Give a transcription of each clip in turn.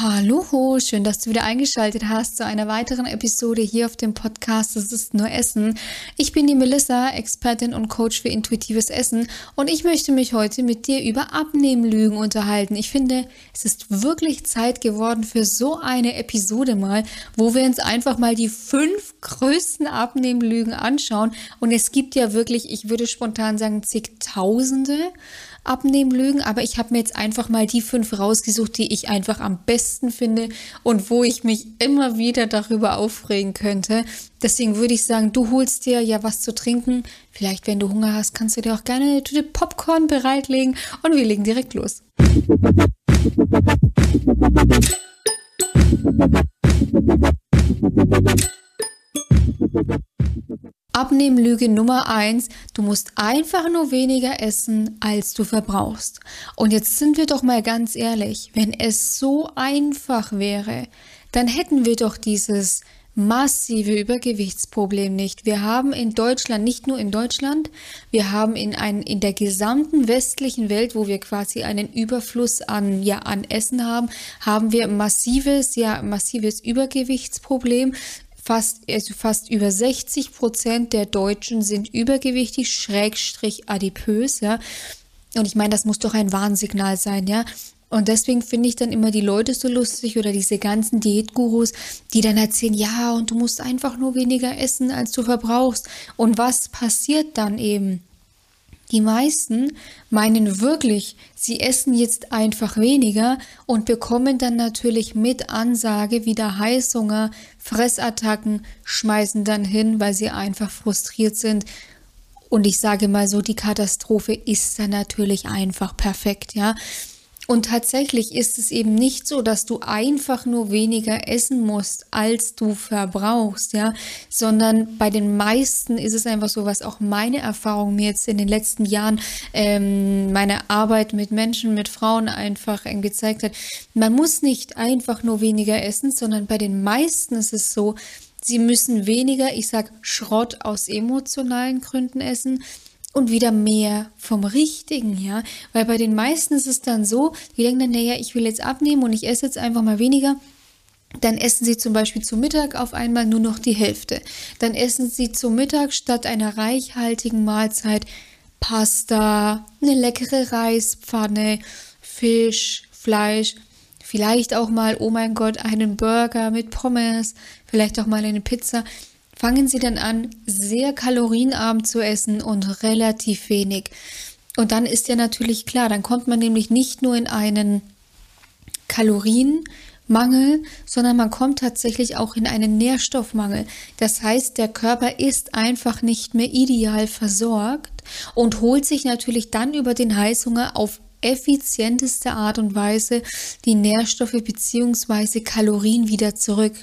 Hallo, schön, dass du wieder eingeschaltet hast zu einer weiteren Episode hier auf dem Podcast Das ist nur Essen. Ich bin die Melissa, Expertin und Coach für intuitives Essen und ich möchte mich heute mit dir über Abnehmlügen unterhalten. Ich finde, es ist wirklich Zeit geworden für so eine Episode mal, wo wir uns einfach mal die fünf größten Abnehmlügen anschauen und es gibt ja wirklich, ich würde spontan sagen, zigtausende Abnehmlügen, aber ich habe mir jetzt einfach mal die fünf rausgesucht, die ich einfach am besten finde und wo ich mich immer wieder darüber aufregen könnte. Deswegen würde ich sagen, du holst dir ja was zu trinken. Vielleicht, wenn du Hunger hast, kannst du dir auch gerne eine Tüte Popcorn bereitlegen und wir legen direkt los. Abnehmlüge Nummer eins: Du musst einfach nur weniger essen, als du verbrauchst. Und jetzt sind wir doch mal ganz ehrlich, wenn es so einfach wäre, dann hätten wir doch dieses massive Übergewichtsproblem nicht. Wir haben in Deutschland, nicht nur in Deutschland, wir haben in, ein, in der gesamten westlichen Welt, wo wir quasi einen Überfluss an, ja, an Essen haben, haben wir massives, ja, massives Übergewichtsproblem fast, also fast über 60 Prozent der Deutschen sind übergewichtig, schrägstrich adipös, ja. Und ich meine, das muss doch ein Warnsignal sein, ja. Und deswegen finde ich dann immer die Leute so lustig oder diese ganzen Diätgurus, die dann erzählen, ja, und du musst einfach nur weniger essen, als du verbrauchst. Und was passiert dann eben? Die meisten meinen wirklich, sie essen jetzt einfach weniger und bekommen dann natürlich mit Ansage wieder Heißhunger, Fressattacken, schmeißen dann hin, weil sie einfach frustriert sind. Und ich sage mal so, die Katastrophe ist dann natürlich einfach perfekt, ja. Und tatsächlich ist es eben nicht so, dass du einfach nur weniger essen musst, als du verbrauchst, ja, sondern bei den meisten ist es einfach so, was auch meine Erfahrung mir jetzt in den letzten Jahren, ähm, meine Arbeit mit Menschen, mit Frauen einfach gezeigt hat. Man muss nicht einfach nur weniger essen, sondern bei den meisten ist es so, Sie müssen weniger, ich sag Schrott aus emotionalen Gründen essen und wieder mehr vom Richtigen, ja. Weil bei den meisten ist es dann so, die denken dann, naja, ich will jetzt abnehmen und ich esse jetzt einfach mal weniger. Dann essen sie zum Beispiel zu Mittag auf einmal nur noch die Hälfte. Dann essen sie zu Mittag statt einer reichhaltigen Mahlzeit Pasta, eine leckere Reispfanne, Fisch, Fleisch, vielleicht auch mal, oh mein Gott, einen Burger mit Pommes, vielleicht auch mal eine Pizza fangen sie dann an, sehr kalorienarm zu essen und relativ wenig. Und dann ist ja natürlich klar, dann kommt man nämlich nicht nur in einen Kalorienmangel, sondern man kommt tatsächlich auch in einen Nährstoffmangel. Das heißt, der Körper ist einfach nicht mehr ideal versorgt und holt sich natürlich dann über den Heißhunger auf effizienteste Art und Weise die Nährstoffe bzw. Kalorien wieder zurück.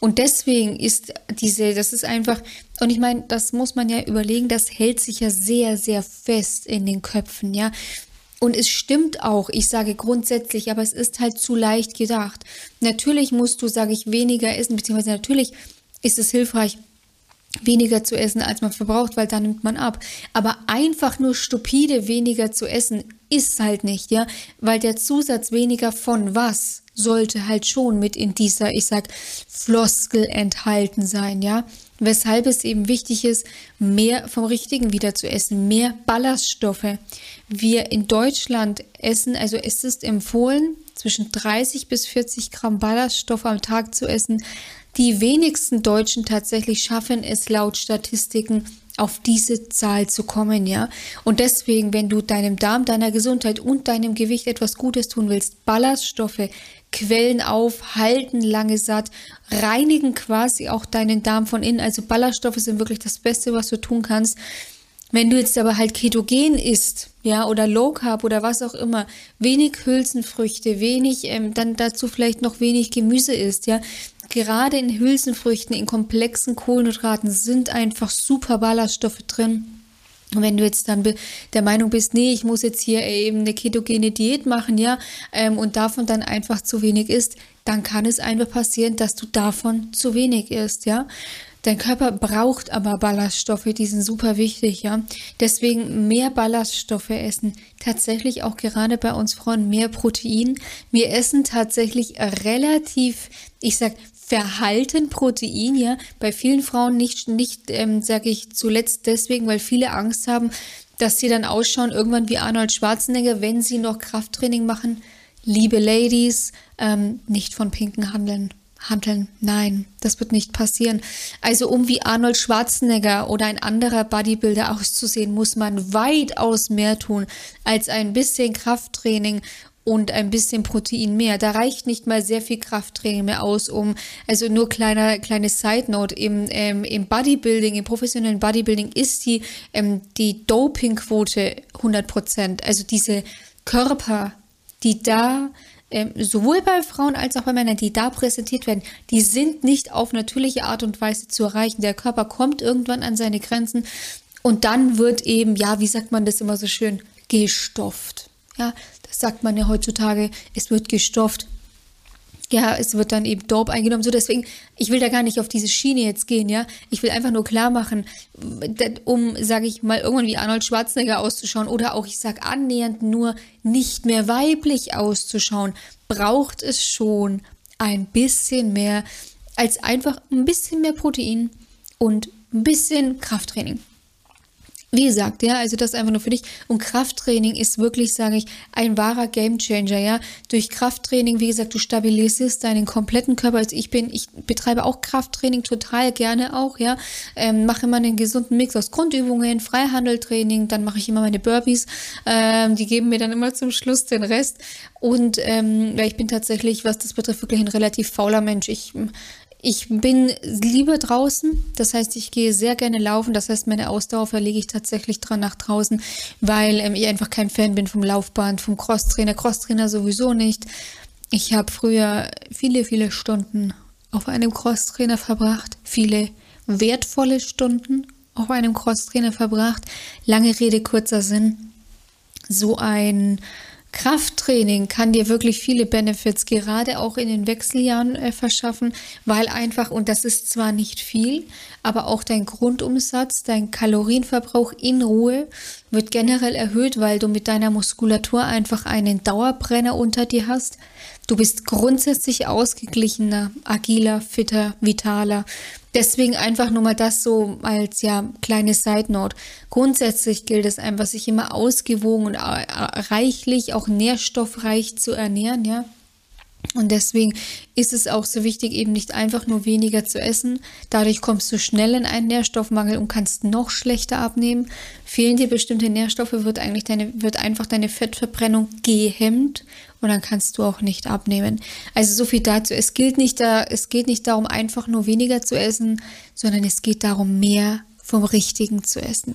Und deswegen ist diese, das ist einfach, und ich meine, das muss man ja überlegen, das hält sich ja sehr, sehr fest in den Köpfen, ja. Und es stimmt auch, ich sage grundsätzlich, aber es ist halt zu leicht gedacht. Natürlich musst du, sage ich, weniger essen, beziehungsweise natürlich ist es hilfreich, weniger zu essen, als man verbraucht, weil dann nimmt man ab. Aber einfach nur stupide weniger zu essen ist halt nicht, ja, weil der Zusatz weniger von was sollte halt schon mit in dieser, ich sag, Floskel enthalten sein, ja. Weshalb es eben wichtig ist, mehr vom Richtigen wieder zu essen, mehr Ballaststoffe. Wir in Deutschland essen, also es ist empfohlen, zwischen 30 bis 40 Gramm Ballaststoffe am Tag zu essen. Die wenigsten Deutschen tatsächlich schaffen es laut Statistiken auf diese Zahl zu kommen, ja. Und deswegen, wenn du deinem Darm, deiner Gesundheit und deinem Gewicht etwas Gutes tun willst, Ballaststoffe, Quellen auf, halten lange satt, reinigen quasi auch deinen Darm von innen. Also Ballaststoffe sind wirklich das Beste, was du tun kannst. Wenn du jetzt aber halt ketogen isst, ja, oder Low Carb oder was auch immer, wenig Hülsenfrüchte, wenig, ähm, dann dazu vielleicht noch wenig Gemüse isst, ja, gerade in Hülsenfrüchten, in komplexen Kohlenhydraten sind einfach super Ballaststoffe drin. Und wenn du jetzt dann der Meinung bist, nee, ich muss jetzt hier eben eine ketogene Diät machen, ja, ähm, und davon dann einfach zu wenig isst, dann kann es einfach passieren, dass du davon zu wenig isst, ja. Dein Körper braucht aber Ballaststoffe, die sind super wichtig, ja. Deswegen mehr Ballaststoffe essen. Tatsächlich auch gerade bei uns Frauen mehr Protein. Wir essen tatsächlich relativ, ich sag, verhalten Protein, ja. Bei vielen Frauen nicht, nicht ähm, sage ich zuletzt deswegen, weil viele Angst haben, dass sie dann ausschauen irgendwann wie Arnold Schwarzenegger, wenn sie noch Krafttraining machen. Liebe Ladies, ähm, nicht von Pinken handeln handeln. Nein, das wird nicht passieren. Also um wie Arnold Schwarzenegger oder ein anderer Bodybuilder auszusehen, muss man weitaus mehr tun als ein bisschen Krafttraining und ein bisschen Protein mehr. Da reicht nicht mal sehr viel Krafttraining mehr aus, um, also nur kleiner, kleine Side Note, im, ähm, im Bodybuilding, im professionellen Bodybuilding ist die, ähm, die Dopingquote 100 Prozent. Also diese Körper, die da ähm, sowohl bei Frauen als auch bei Männern, die da präsentiert werden, die sind nicht auf natürliche Art und Weise zu erreichen. Der Körper kommt irgendwann an seine Grenzen und dann wird eben, ja, wie sagt man das immer so schön, gestofft. Ja, das sagt man ja heutzutage, es wird gestofft ja, es wird dann eben Dope eingenommen. So deswegen, ich will da gar nicht auf diese Schiene jetzt gehen, ja. Ich will einfach nur klar machen, um, sage ich mal, irgendwann wie Arnold Schwarzenegger auszuschauen oder auch, ich sag annähernd nur nicht mehr weiblich auszuschauen, braucht es schon ein bisschen mehr als einfach ein bisschen mehr Protein und ein bisschen Krafttraining. Wie gesagt, ja, also das einfach nur für dich. Und Krafttraining ist wirklich, sage ich, ein wahrer Gamechanger, ja. Durch Krafttraining, wie gesagt, du stabilisierst deinen kompletten Körper. Also ich bin, ich betreibe auch Krafttraining total gerne auch, ja. Ähm, mache immer einen gesunden Mix aus Grundübungen, Freihandeltraining, dann mache ich immer meine Burpees. Ähm, die geben mir dann immer zum Schluss den Rest. Und ähm, ja, ich bin tatsächlich, was das betrifft, wirklich ein relativ fauler Mensch. Ich ich bin lieber draußen, das heißt, ich gehe sehr gerne laufen, das heißt, meine Ausdauer verlege ich tatsächlich dran nach draußen, weil ähm, ich einfach kein Fan bin vom Laufband, vom Crosstrainer, Crosstrainer sowieso nicht. Ich habe früher viele, viele Stunden auf einem Crosstrainer verbracht, viele wertvolle Stunden auf einem Crosstrainer verbracht. Lange Rede, kurzer Sinn. So ein Krafttraining kann dir wirklich viele Benefits gerade auch in den Wechseljahren äh, verschaffen, weil einfach, und das ist zwar nicht viel, aber auch dein Grundumsatz, dein Kalorienverbrauch in Ruhe wird generell erhöht, weil du mit deiner Muskulatur einfach einen Dauerbrenner unter dir hast. Du bist grundsätzlich ausgeglichener, agiler, fitter, vitaler. Deswegen einfach nur mal das so als ja kleine Side Note. Grundsätzlich gilt es einfach, sich immer ausgewogen und reichlich, auch nährstoffreich zu ernähren, ja. Und deswegen ist es auch so wichtig, eben nicht einfach nur weniger zu essen. Dadurch kommst du schnell in einen Nährstoffmangel und kannst noch schlechter abnehmen. Fehlen dir bestimmte Nährstoffe, wird eigentlich deine, wird einfach deine Fettverbrennung gehemmt und dann kannst du auch nicht abnehmen. Also so viel dazu. Es gilt nicht da, es geht nicht darum, einfach nur weniger zu essen, sondern es geht darum, mehr vom Richtigen zu essen.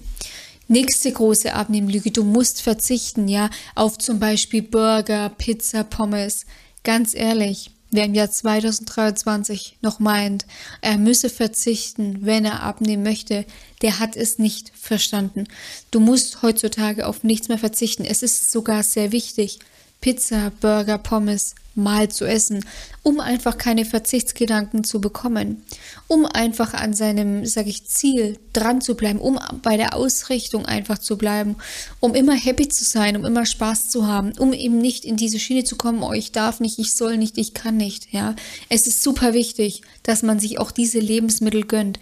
Nächste große Abnehmlüge. Du musst verzichten, ja, auf zum Beispiel Burger, Pizza, Pommes. Ganz ehrlich, wer im Jahr 2023 noch meint, er müsse verzichten, wenn er abnehmen möchte, der hat es nicht verstanden. Du musst heutzutage auf nichts mehr verzichten. Es ist sogar sehr wichtig, Pizza, Burger, Pommes mal zu essen, um einfach keine Verzichtsgedanken zu bekommen, um einfach an seinem, sag ich, Ziel dran zu bleiben, um bei der Ausrichtung einfach zu bleiben, um immer happy zu sein, um immer Spaß zu haben, um eben nicht in diese Schiene zu kommen, oh, ich darf nicht, ich soll nicht, ich kann nicht, ja. Es ist super wichtig, dass man sich auch diese Lebensmittel gönnt.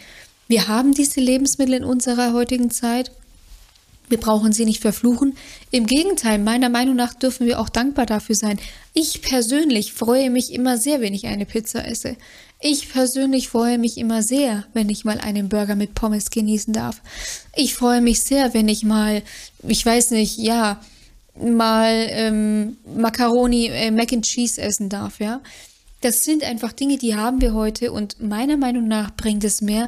Wir haben diese Lebensmittel in unserer heutigen Zeit wir brauchen sie nicht verfluchen. Im Gegenteil, meiner Meinung nach dürfen wir auch dankbar dafür sein. Ich persönlich freue mich immer sehr, wenn ich eine Pizza esse. Ich persönlich freue mich immer sehr, wenn ich mal einen Burger mit Pommes genießen darf. Ich freue mich sehr, wenn ich mal, ich weiß nicht, ja, mal ähm, Macaroni, äh, Mac and Cheese essen darf, ja. Das sind einfach Dinge, die haben wir heute und meiner Meinung nach bringt es mehr,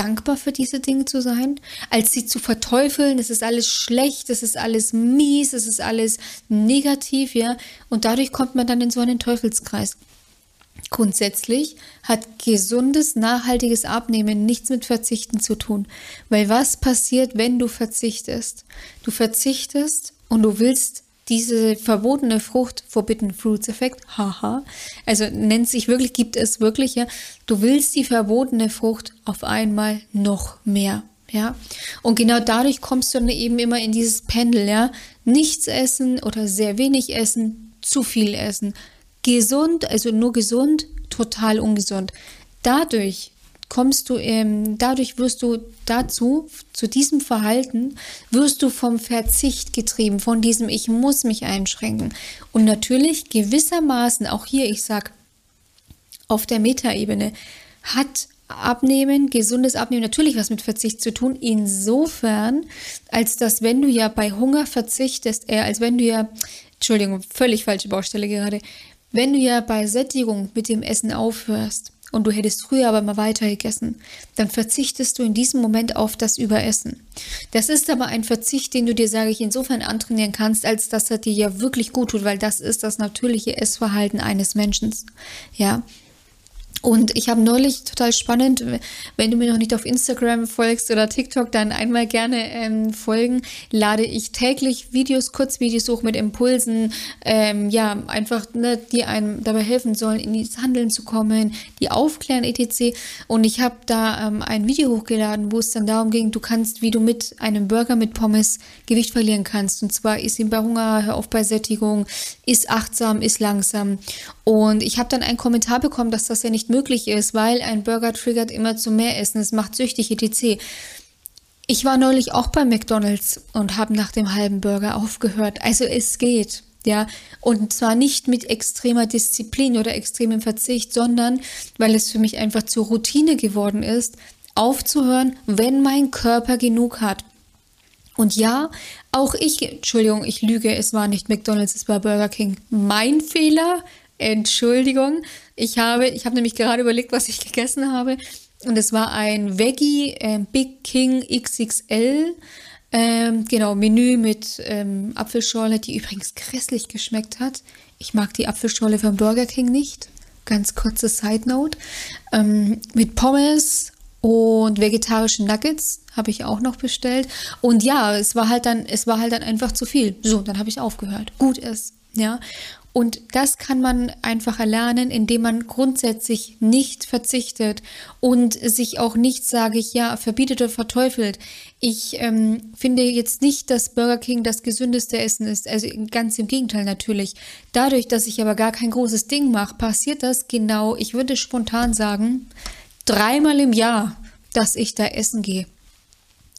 dankbar für diese Dinge zu sein, als sie zu verteufeln, es ist alles schlecht, es ist alles mies, es ist alles negativ, ja. Und dadurch kommt man dann in so einen Teufelskreis. Grundsätzlich hat gesundes, nachhaltiges Abnehmen nichts mit Verzichten zu tun. Weil was passiert, wenn du verzichtest? Du verzichtest und du willst diese verbotene Frucht, Forbidden Fruits Effekt, haha, also nennt sich wirklich, gibt es wirklich, ja, du willst die verbotene Frucht auf einmal noch mehr. Ja, und genau dadurch kommst du dann eben immer in dieses Pendel, ja. Nichts essen oder sehr wenig essen, zu viel essen. Gesund, also nur gesund, total ungesund. Dadurch kommst du, ähm, dadurch wirst du dazu, zu diesem Verhalten, wirst du vom Verzicht getrieben, von diesem Ich muss mich einschränken. Und natürlich gewissermaßen, auch hier, ich sag, auf der Metaebene, hat Abnehmen, gesundes Abnehmen natürlich was mit Verzicht zu tun, insofern, als dass wenn du ja bei Hunger verzichtest, eher als wenn du ja, Entschuldigung, völlig falsche Baustelle gerade, wenn du ja bei Sättigung mit dem Essen aufhörst, und du hättest früher aber mal weiter gegessen, dann verzichtest du in diesem Moment auf das Überessen. Das ist aber ein Verzicht, den du dir, sage ich, insofern antrainieren kannst, als dass er dir ja wirklich gut tut, weil das ist das natürliche Essverhalten eines Menschen. Ja, und ich habe neulich total spannend, wenn du mir noch nicht auf Instagram folgst oder TikTok, dann einmal gerne ähm, folgen. Lade ich täglich Videos, Kurzvideos hoch mit Impulsen, ähm, ja, einfach, ne, die einem dabei helfen sollen, in das Handeln zu kommen, die aufklären, etc. Und ich habe da ähm, ein Video hochgeladen, wo es dann darum ging, du kannst, wie du mit einem Burger mit Pommes Gewicht verlieren kannst. Und zwar ist ihm bei Hunger, hör auf bei Sättigung, ist achtsam, ist langsam. Und ich habe dann einen Kommentar bekommen, dass das ja nicht möglich ist, weil ein Burger triggert immer zu mehr Essen, es macht süchtig etc. Ich war neulich auch bei McDonald's und habe nach dem halben Burger aufgehört. Also es geht. Ja, und zwar nicht mit extremer Disziplin oder extremem Verzicht, sondern weil es für mich einfach zur Routine geworden ist, aufzuhören, wenn mein Körper genug hat. Und ja, auch ich, Entschuldigung, ich lüge, es war nicht McDonald's, es war Burger King. Mein Fehler, Entschuldigung. Ich habe, ich habe nämlich gerade überlegt, was ich gegessen habe. Und es war ein Veggie äh, Big King XXL. Ähm, genau, Menü mit ähm, Apfelschorle, die übrigens grässlich geschmeckt hat. Ich mag die Apfelschorle vom Burger King nicht. Ganz kurze Side Note. Ähm, mit Pommes und vegetarische Nuggets habe ich auch noch bestellt. Und ja, es war halt dann, es war halt dann einfach zu viel. So, dann habe ich aufgehört. Gut ist. Ja, und das kann man einfach erlernen, indem man grundsätzlich nicht verzichtet und sich auch nicht, sage ich, ja, verbietet oder verteufelt. Ich ähm, finde jetzt nicht, dass Burger King das gesündeste Essen ist. Also ganz im Gegenteil natürlich. Dadurch, dass ich aber gar kein großes Ding mache, passiert das genau, ich würde spontan sagen, dreimal im Jahr, dass ich da essen gehe.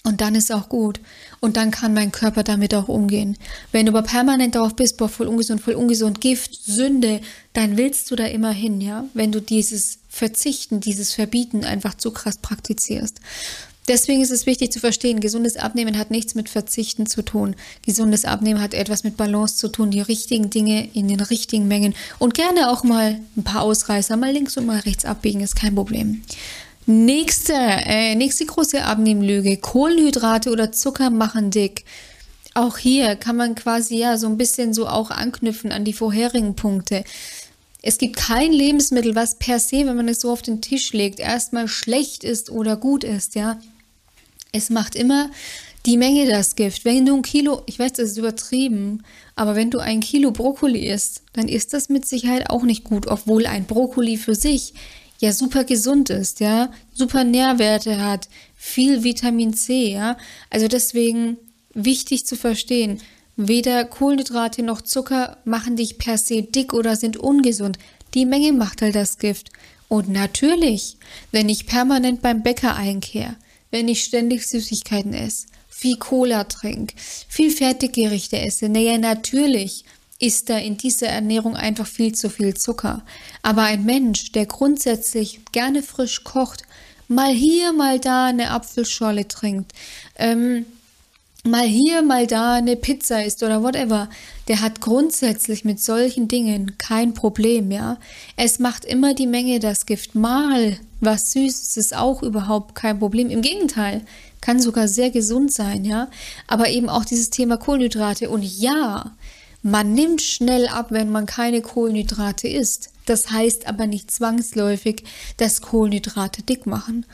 Und dann ist auch gut. Und dann kann mein Körper damit auch umgehen. Wenn du aber permanent darauf bist, boah, voll ungesund, voll ungesund, Gift, Sünde, dann willst du da immer hin, ja? Wenn du dieses Verzichten, dieses Verbieten einfach zu krass praktizierst. Deswegen ist es wichtig zu verstehen, gesundes Abnehmen hat nichts mit Verzichten zu tun. Gesundes Abnehmen hat etwas mit Balance zu tun, die richtigen Dinge in den richtigen Mengen und gerne auch mal ein paar Ausreißer, mal links und mal rechts abbiegen, ist kein Problem. Nächste, äh, nächste große Abnehmlüge. Kohlenhydrate oder Zucker machen dick. Auch hier kann man quasi ja so ein bisschen so auch anknüpfen an die vorherigen Punkte. Es gibt kein Lebensmittel, was per se, wenn man es so auf den Tisch legt, erstmal schlecht ist oder gut ist, ja. Es macht immer die Menge das Gift. Wenn du ein Kilo, ich weiß, das ist übertrieben, aber wenn du ein Kilo Brokkoli isst, dann ist das mit Sicherheit auch nicht gut, obwohl ein Brokkoli für sich ja super gesund ist, ja, super Nährwerte hat, viel Vitamin C, ja. Also deswegen wichtig zu verstehen, weder Kohlenhydrate noch Zucker machen dich per se dick oder sind ungesund. Die Menge macht halt das Gift. Und natürlich, wenn ich permanent beim Bäcker einkehre, wenn ich ständig Süßigkeiten esse, viel Cola trinke, viel Fertiggerichte esse, naja, natürlich ist da in dieser Ernährung einfach viel zu viel Zucker. Aber ein Mensch, der grundsätzlich gerne frisch kocht, mal hier, mal da eine Apfelschorle trinkt, ähm, mal hier, mal da eine Pizza isst oder whatever, der hat grundsätzlich mit solchen Dingen kein Problem, ja. Es macht immer die Menge das Gift. Mal was Süßes ist auch überhaupt kein Problem. Im Gegenteil, kann sogar sehr gesund sein, ja. Aber eben auch dieses Thema Kohlenhydrate. Und ja, man nimmt schnell ab, wenn man keine Kohlenhydrate isst. Das heißt aber nicht zwangsläufig, dass Kohlenhydrate dick machen.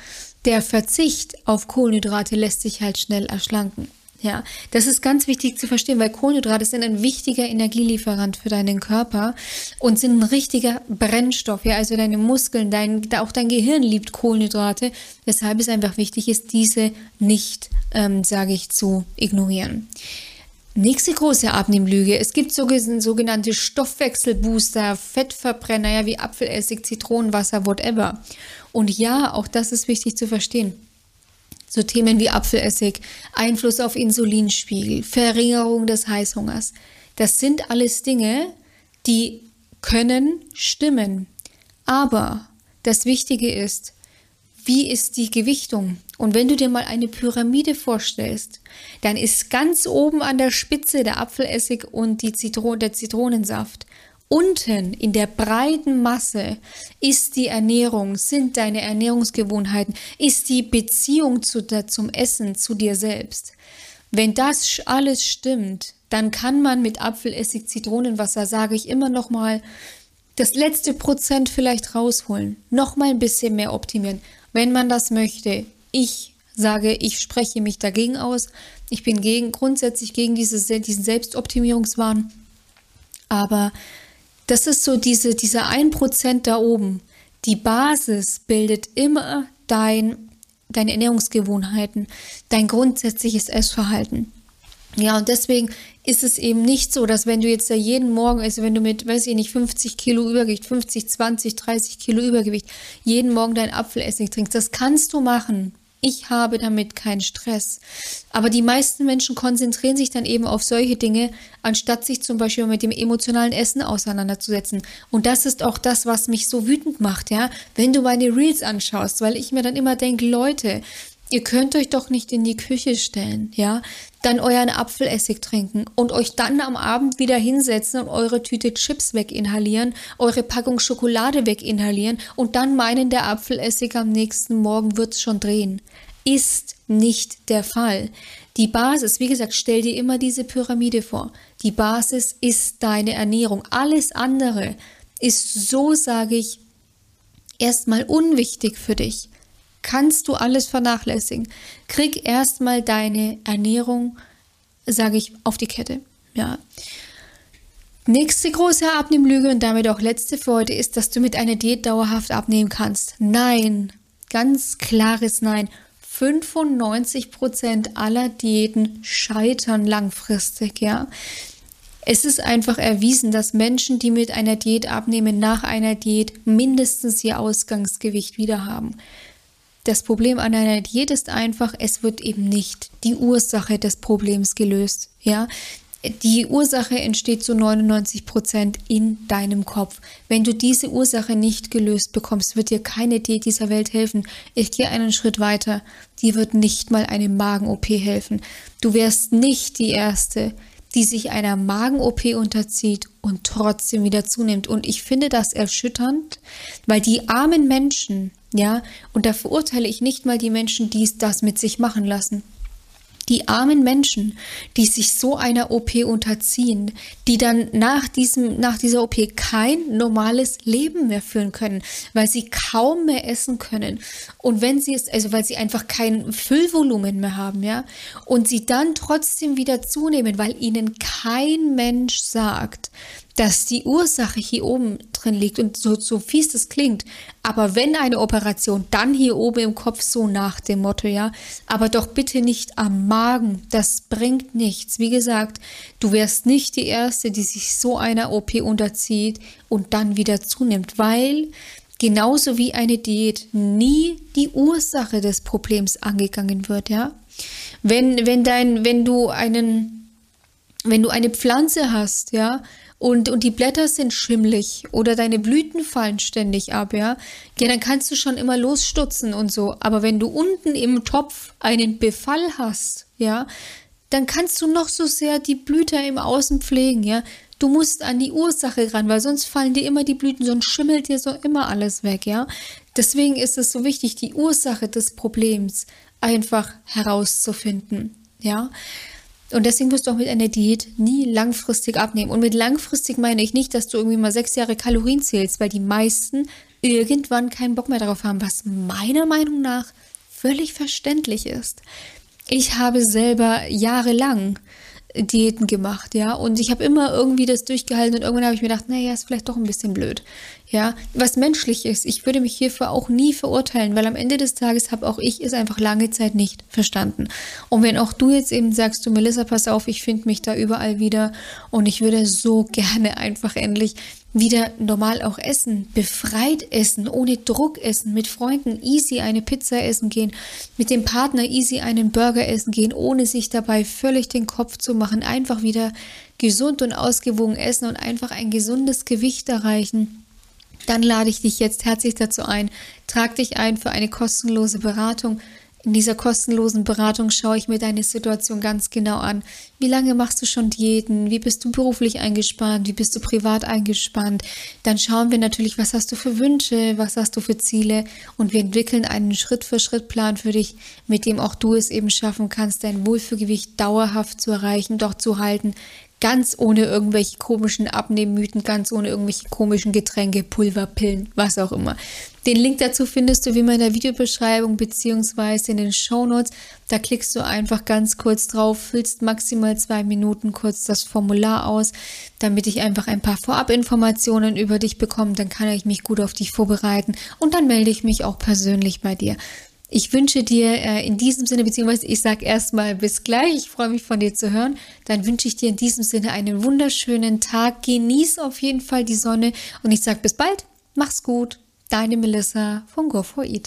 Der Verzicht auf Kohlenhydrate lässt sich halt schnell erschlanken. Ja, das ist ganz wichtig zu verstehen, weil Kohlenhydrate sind ein wichtiger Energielieferant für deinen Körper und sind ein richtiger Brennstoff. Ja, also deine Muskeln, dein, auch dein Gehirn liebt Kohlenhydrate, weshalb es einfach wichtig ist, diese nicht, ähm, sage ich, zu ignorieren. Nächste große Abnehmlüge. Es gibt sogenannte Stoffwechselbooster, Fettverbrenner, ja, wie Apfelessig, Zitronenwasser, whatever. Und ja, auch das ist wichtig zu verstehen. So Themen wie Apfelessig, Einfluss auf Insulinspiegel, Verringerung des Heißhungers. Das sind alles Dinge, die können stimmen. Aber das Wichtige ist, wie ist die Gewichtung? Und wenn du dir mal eine Pyramide vorstellst, dann ist ganz oben an der Spitze der Apfelessig und die Zitron der Zitronensaft. Unten in der breiten Masse ist die Ernährung, sind deine Ernährungsgewohnheiten, ist die Beziehung zu, zum Essen, zu dir selbst. Wenn das alles stimmt, dann kann man mit Apfelessig, Zitronenwasser, sage ich immer noch mal, das letzte Prozent vielleicht rausholen, noch mal ein bisschen mehr optimieren, wenn man das möchte. Ich sage, ich spreche mich dagegen aus. Ich bin gegen, grundsätzlich gegen dieses, diesen Selbstoptimierungswahn. Aber das ist so diese, dieser 1% da oben. Die Basis bildet immer dein, deine Ernährungsgewohnheiten, dein grundsätzliches Essverhalten. Ja, und deswegen ist es eben nicht so, dass wenn du jetzt da jeden Morgen, also wenn du mit, weiß ich nicht, 50 Kilo Übergewicht, 50, 20, 30 Kilo Übergewicht, jeden Morgen dein Apfelessig trinkst, das kannst du machen. Ich habe damit keinen Stress. Aber die meisten Menschen konzentrieren sich dann eben auf solche Dinge, anstatt sich zum Beispiel mit dem emotionalen Essen auseinanderzusetzen. Und das ist auch das, was mich so wütend macht, ja. Wenn du meine Reels anschaust, weil ich mir dann immer denke, Leute, Ihr könnt euch doch nicht in die Küche stellen, ja, dann euren Apfelessig trinken und euch dann am Abend wieder hinsetzen und eure Tüte Chips weginhalieren, eure Packung Schokolade weginhalieren und dann meinen, der Apfelessig am nächsten Morgen wird's schon drehen. Ist nicht der Fall. Die Basis, wie gesagt, stell dir immer diese Pyramide vor. Die Basis ist deine Ernährung. Alles andere ist so, sage ich, erstmal unwichtig für dich kannst du alles vernachlässigen. Krieg erstmal deine Ernährung, sage ich, auf die Kette. Ja. Nächste große Abnehmlüge und damit auch letzte für heute ist, dass du mit einer Diät dauerhaft abnehmen kannst. Nein, ganz klares Nein. 95% aller Diäten scheitern langfristig, ja. Es ist einfach erwiesen, dass Menschen, die mit einer Diät abnehmen, nach einer Diät mindestens ihr Ausgangsgewicht wieder haben. Das Problem an einer Diät ist einfach, es wird eben nicht die Ursache des Problems gelöst. Ja, die Ursache entsteht zu 99 Prozent in deinem Kopf. Wenn du diese Ursache nicht gelöst bekommst, wird dir keine Diät dieser Welt helfen. Ich gehe einen Schritt weiter. Dir wird nicht mal eine Magen-OP helfen. Du wärst nicht die Erste, die sich einer Magen-OP unterzieht und trotzdem wieder zunimmt. Und ich finde das erschütternd, weil die armen Menschen, ja, und da verurteile ich nicht mal die Menschen, die das mit sich machen lassen. Die armen Menschen, die sich so einer OP unterziehen, die dann nach diesem, nach dieser OP kein normales Leben mehr führen können, weil sie kaum mehr essen können. Und wenn sie es, also weil sie einfach kein Füllvolumen mehr haben, ja, und sie dann trotzdem wieder zunehmen, weil ihnen kein Mensch sagt, dass die Ursache hier oben drin liegt und so, so fies das klingt. Aber wenn eine Operation, dann hier oben im Kopf so nach dem Motto, ja. Aber doch bitte nicht am Magen. Das bringt nichts. Wie gesagt, du wärst nicht die Erste, die sich so einer OP unterzieht und dann wieder zunimmt, weil genauso wie eine Diät nie die Ursache des Problems angegangen wird, ja. Wenn, wenn dein, wenn du einen, wenn du eine Pflanze hast, ja, und, und die Blätter sind schimmlig oder deine Blüten fallen ständig ab, ja, ja, dann kannst du schon immer losstutzen und so. Aber wenn du unten im Topf einen Befall hast, ja, dann kannst du noch so sehr die Blüte im Außen pflegen, ja. Du musst an die Ursache ran, weil sonst fallen dir immer die Blüten, sonst schimmelt dir so immer alles weg, ja. Deswegen ist es so wichtig, die Ursache des Problems einfach herauszufinden, ja. Und deswegen wirst du auch mit einer Diät nie langfristig abnehmen. Und mit langfristig meine ich nicht, dass du irgendwie mal sechs Jahre Kalorien zählst, weil die meisten irgendwann keinen Bock mehr darauf haben, was meiner Meinung nach völlig verständlich ist. Ich habe selber jahrelang Diäten gemacht, ja, und ich habe immer irgendwie das durchgehalten und irgendwann habe ich mir gedacht, naja, ist vielleicht doch ein bisschen blöd, ja, was menschlich ist. Ich würde mich hierfür auch nie verurteilen, weil am Ende des Tages habe auch ich es einfach lange Zeit nicht verstanden. Und wenn auch du jetzt eben sagst, du Melissa, pass auf, ich finde mich da überall wieder und ich würde so gerne einfach endlich wieder normal auch essen, befreit essen, ohne Druck essen, mit Freunden easy eine Pizza essen gehen, mit dem Partner easy einen Burger essen gehen, ohne sich dabei völlig den Kopf zu machen, einfach wieder gesund und ausgewogen essen und einfach ein gesundes Gewicht erreichen. Dann lade ich dich jetzt herzlich dazu ein, trag dich ein für eine kostenlose Beratung in dieser kostenlosen Beratung schaue ich mir deine Situation ganz genau an. Wie lange machst du schon Diäten? Wie bist du beruflich eingespannt? Wie bist du privat eingespannt? Dann schauen wir natürlich, was hast du für Wünsche? Was hast du für Ziele? Und wir entwickeln einen Schritt-für-Schritt-Plan für dich, mit dem auch du es eben schaffen kannst, dein Wohlfühlgewicht dauerhaft zu erreichen, doch zu halten, Ganz ohne irgendwelche komischen Abnehmmythen, ganz ohne irgendwelche komischen Getränke, Pulver, Pillen, was auch immer. Den Link dazu findest du wie immer in der Videobeschreibung beziehungsweise in den Show Notes. Da klickst du einfach ganz kurz drauf, füllst maximal zwei Minuten kurz das Formular aus, damit ich einfach ein paar Vorabinformationen über dich bekomme. Dann kann ich mich gut auf dich vorbereiten und dann melde ich mich auch persönlich bei dir. Ich wünsche dir äh, in diesem Sinne, beziehungsweise ich sage erstmal bis gleich, ich freue mich von dir zu hören. Dann wünsche ich dir in diesem Sinne einen wunderschönen Tag. Genieß auf jeden Fall die Sonne und ich sage bis bald. Mach's gut. Deine Melissa von Go 4 Eat.